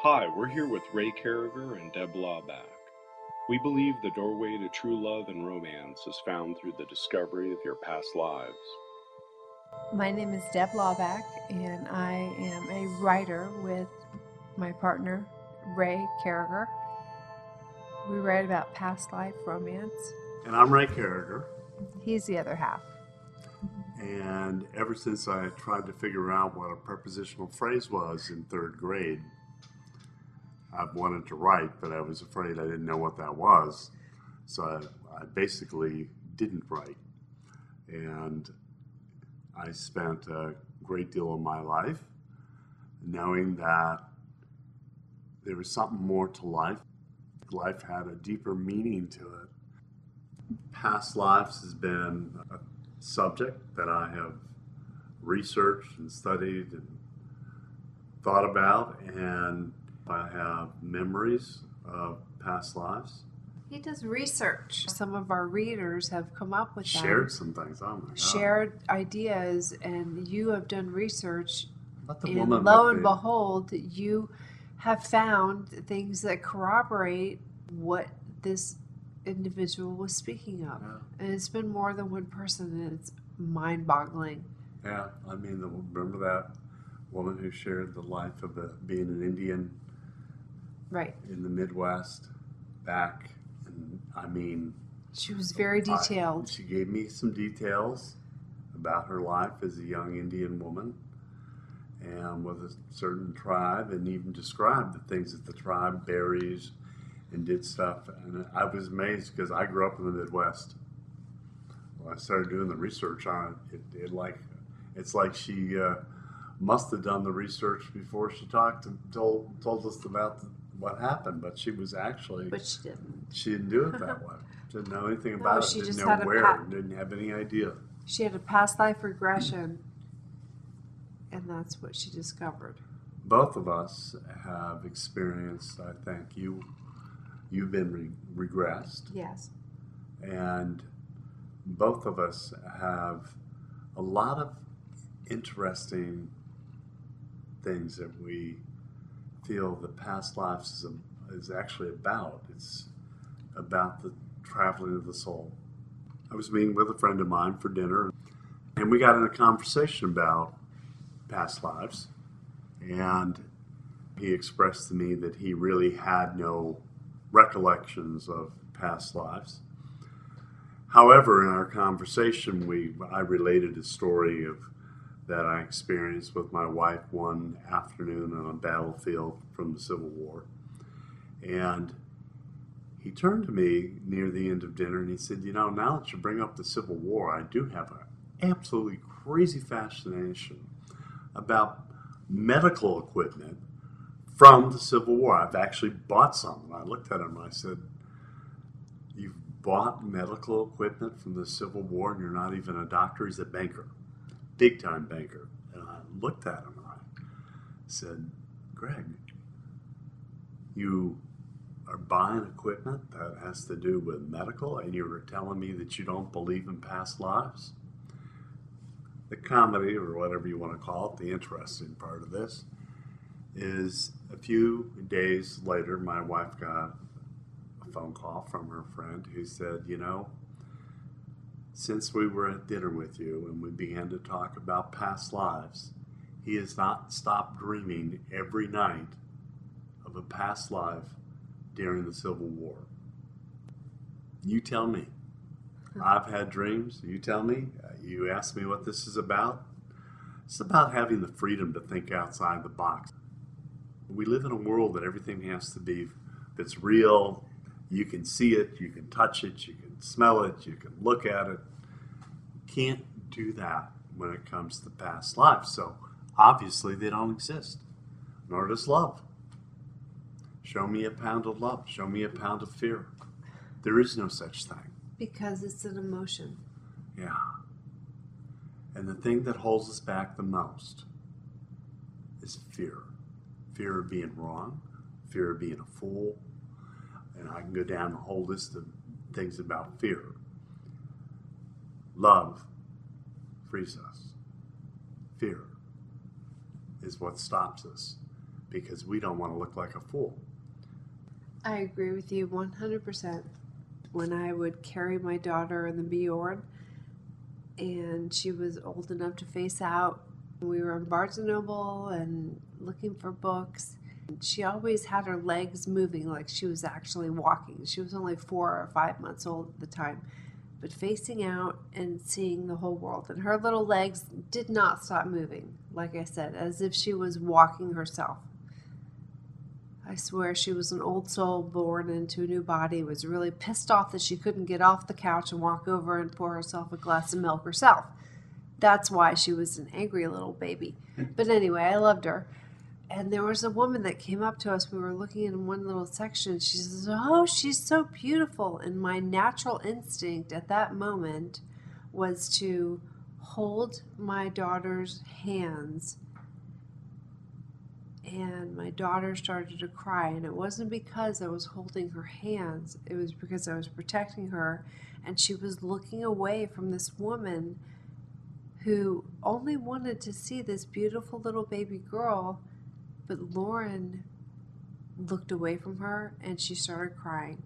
Hi, we're here with Ray Carriger and Deb Lawback. We believe the doorway to true love and romance is found through the discovery of your past lives. My name is Deb Lawback, and I am a writer with my partner, Ray Carriger. We write about past life romance. And I'm Ray Carriger. He's the other half. And ever since I tried to figure out what a prepositional phrase was in third grade, I've wanted to write, but I was afraid I didn't know what that was. So I, I basically didn't write. And I spent a great deal of my life knowing that there was something more to life. Life had a deeper meaning to it. Past lives has been a subject that I have researched and studied and thought about, and I have memories of past lives. He does research. Some of our readers have come up with Shared some things. Oh my God. shared ideas, and you have done research. And lo and behold, you have found things that corroborate what this individual was speaking of. Yeah. And it's been more than one person, and it's mind boggling. Yeah, I mean, the, remember that woman who shared the life of a, being an Indian Right. in the Midwest back, and I mean, She was very I- detailed. she gave me some details about her life as a young Indian woman and with a certain tribe, and even described the things that the tribe buries and did stuff. And I was amazed because I grew up in the Midwest. When I started doing the research on it, it, it like it's like she uh, must have done the research before she talked and told told us about the, what happened. But she was actually But she didn't. she didn't do it that way. She didn't know anything No, about it. she Didn't just know had a where. didn't have any idea. She had a past life regression, and that's what she discovered. Both of us have experienced. I think you you've been re- regressed, Yes. and both of us have a lot of interesting things that we feel the past lives is, a, is actually about. It's about the traveling of the soul. I was meeting with a friend of mine for dinner, and we got in a conversation about past lives. And he expressed to me that he really had no recollections of past lives. However, in our conversation, we I related a story of that I experienced with my wife one afternoon on a battlefield from the Civil War. And he turned to me near the end of dinner and he said, You know, now that you bring up the Civil War, I do have an absolutely crazy fascination about medical equipment from the Civil War. I've actually bought some. And I looked at him and I said, You've bought medical equipment from the Civil War and you're not even a doctor? He's a banker, big time banker. And I looked at him and I said, Greg, you are buying equipment that has to do with medical and you were telling me that you don't believe in past lives? The comedy, or whatever you want to call it, the interesting part of this is a few days later, my wife got a phone call from her friend who said, You know, since we were at dinner with you and we began to talk about past lives, he has not stopped dreaming every night of a past life during the Civil War. You tell me. I've had dreams. You tell me. You ask me what this is about. It's about having the freedom to think outside the box. We live in a world that everything has to be that's real. You can see it, you can touch it, you can smell it, you can look at it. Can't do that when it comes to past lives. So obviously they don't exist. Nor does love. Show me a pound of love. Show me a pound of fear. There is no such thing. Because it's an emotion. Yeah. And the thing that holds us back the most is fear fear of being wrong, fear of being a fool. And I can go down the whole list of things about fear. Love frees us, fear is what stops us. because we don't want to look like a fool. I agree with you 100%. When I would carry my daughter in the Bjorn, and she was old enough to face out, we were in Barnes Noble and looking for books. She always had her legs moving like she was actually walking. She was only four or five months old at the time, but facing out and seeing the whole world. And her little legs did not stop moving, like I said, as if she was walking herself. I swear she was an old soul born into a new body, was really pissed off that she couldn't get off the couch and walk over and pour herself a glass of milk herself. That's why she was an angry little baby. But anyway, I loved her. And there was a woman that came up to us. We were looking in one little section. She says, Oh, she's so beautiful. And my natural instinct at that moment was to hold my daughter's hands and my daughter started to cry and it wasn't because i was holding her hands it was because i was protecting her and she was looking away from this woman who only wanted to see this beautiful little baby girl but lauren looked away from her and she started crying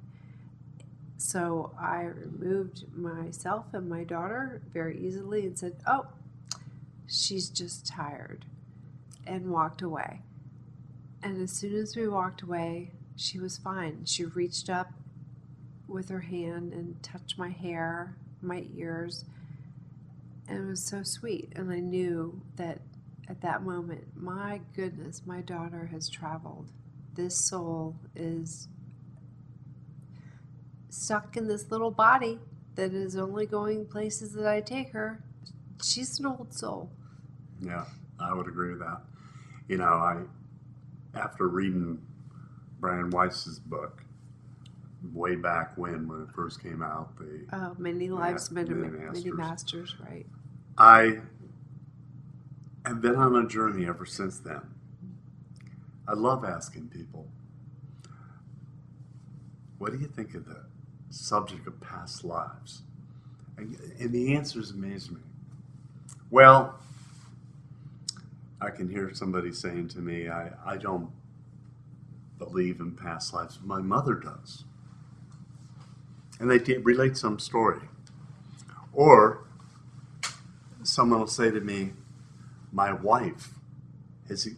so i removed myself and my daughter very easily and said oh she's just tired and walked away and as soon as we walked away, she was fine. She reached up with her hand and touched my hair, my ears, and it was so sweet. And I knew that at that moment, my goodness, my daughter has traveled. This soul is stuck in this little body that is only going places that I take her. She's an old soul. Yeah, I would agree with that. You know, I after reading Brian Weiss's book way back when, when it first came out, the Oh, many lives, many, many many masters. masters, right? I have been on a journey ever since then. I love asking people, what do you think of the subject of past lives? And, and the answers amaze me. Well, I can hear somebody saying to me, I, I don't believe in past lives. My mother does. And they relate some story. Or someone will say to me, My wife has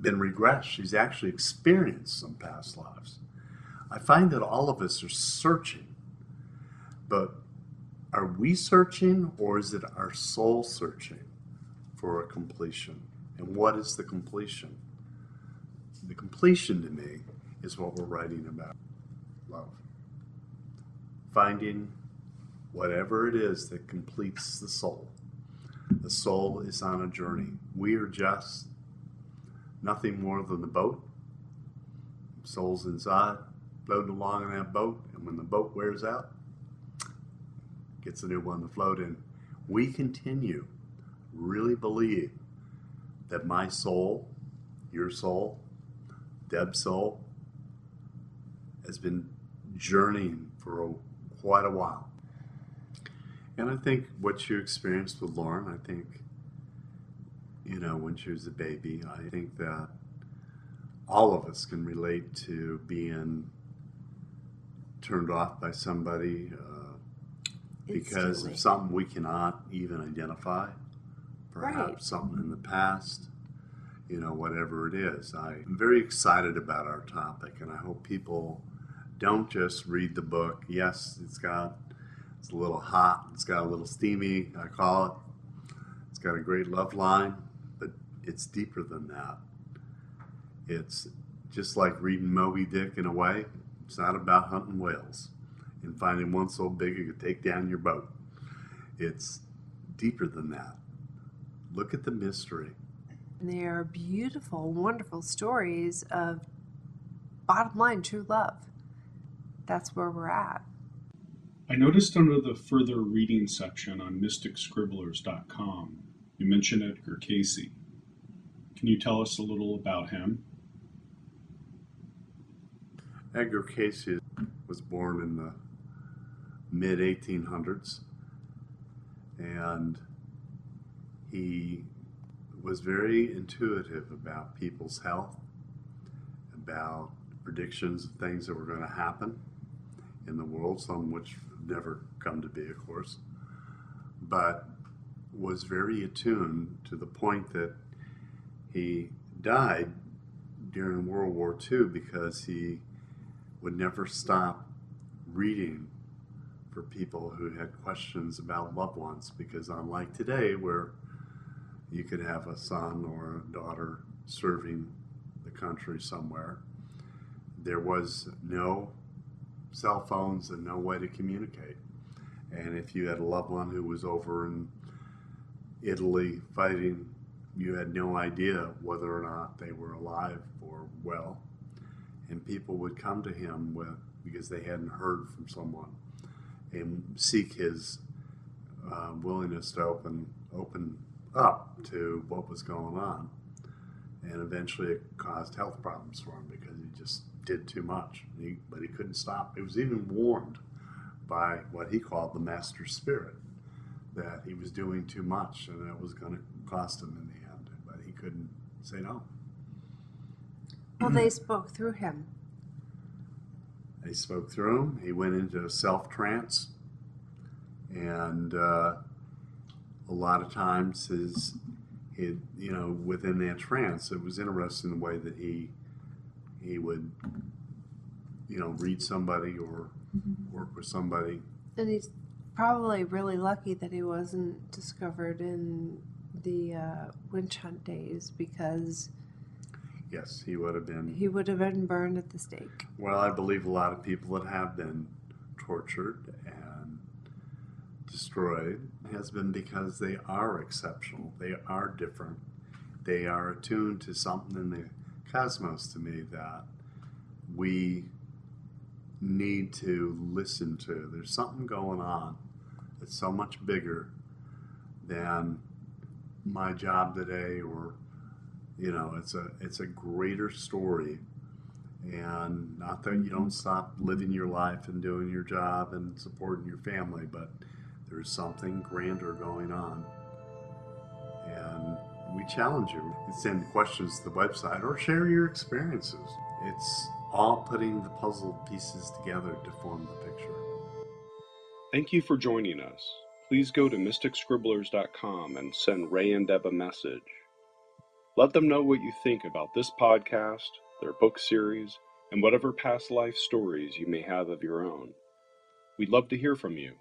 been regressed. She's actually experienced some past lives. I find that all of us are searching, but are we searching or is it our soul searching for a completion? And what is the completion? The completion to me is what we're writing about love. Finding whatever it is that completes the soul. The soul is on a journey. We are just nothing more than the boat. Soul's inside, floating along in that boat, and when the boat wears out, gets a new one to float in. We continue, really believe that my soul, your soul, Deb's soul, has been journeying for a, quite a while. And I think what you experienced with Lauren, I think, you know, when she was a baby, I think that all of us can relate to being turned off by somebody uh, because of something we cannot even identify, perhaps Right. something in the past, you know, whatever it is. I'm very excited about our topic, and I hope people don't just read the book. Yes, it's got it's a little hot, it's got a little steamy, I call it. It's got a great love line, but it's deeper than that. It's just like reading Moby Dick in a way. It's not about hunting whales and finding one so big it could take down your boat. It's deeper than that. Look at the mystery. They are beautiful, wonderful stories of bottom line true love. That's where we're at. I noticed under the further reading section on mysticscribblers.com, you mentioned Edgar Cayce. Can you tell us a little about him? Edgar Cayce was born in the mid 1800s and he was very intuitive about people's health, about predictions of things that were going to happen in the world, some which never come to be, of course, but was very attuned to the point that he died during World War II because he would never stop reading for people who had questions about loved ones. Because, unlike today, where you could have a son or a daughter serving the country somewhere, there was no cell phones and no way to communicate. And if you had a loved one who was over in Italy fighting, you had no idea whether or not they were alive or well. And people would come to him with because they hadn't heard from someone and seek his uh, willingness to open open up to what was going on. And eventually, it caused health problems for him because he just did too much. He, but he couldn't stop. He was even warned by what he called the master spirit that he was doing too much and it was going to cost him in the end. But he couldn't say no. Well, they spoke through him. They spoke through him. He went into a self trance, and uh, a lot of times his, he, you know, within that trance, it was interesting the way that he he would, you know, read somebody or work with somebody. And he's probably really lucky that he wasn't discovered in the uh, witch hunt days because Yes, he would have been. he would have been burned at the stake. Well, I believe a lot of people that have been tortured and destroyed has been because they are exceptional. They are different. They are attuned to something in the cosmos to me that we need to listen to. There's something going on that's so much bigger than my job today or you know it's a it's a greater story and not that you don't stop living your life and doing your job and supporting your family but there's something grander going on and we challenge you send questions to the website or share your experiences it's all putting the puzzle pieces together to form the picture Thank you for joining us. Please go to mysticscribblers.com and send Ray and Deb a message. Let them know what you think about this podcast, their book series, and whatever past life stories you may have of your own. We'd love to hear from you.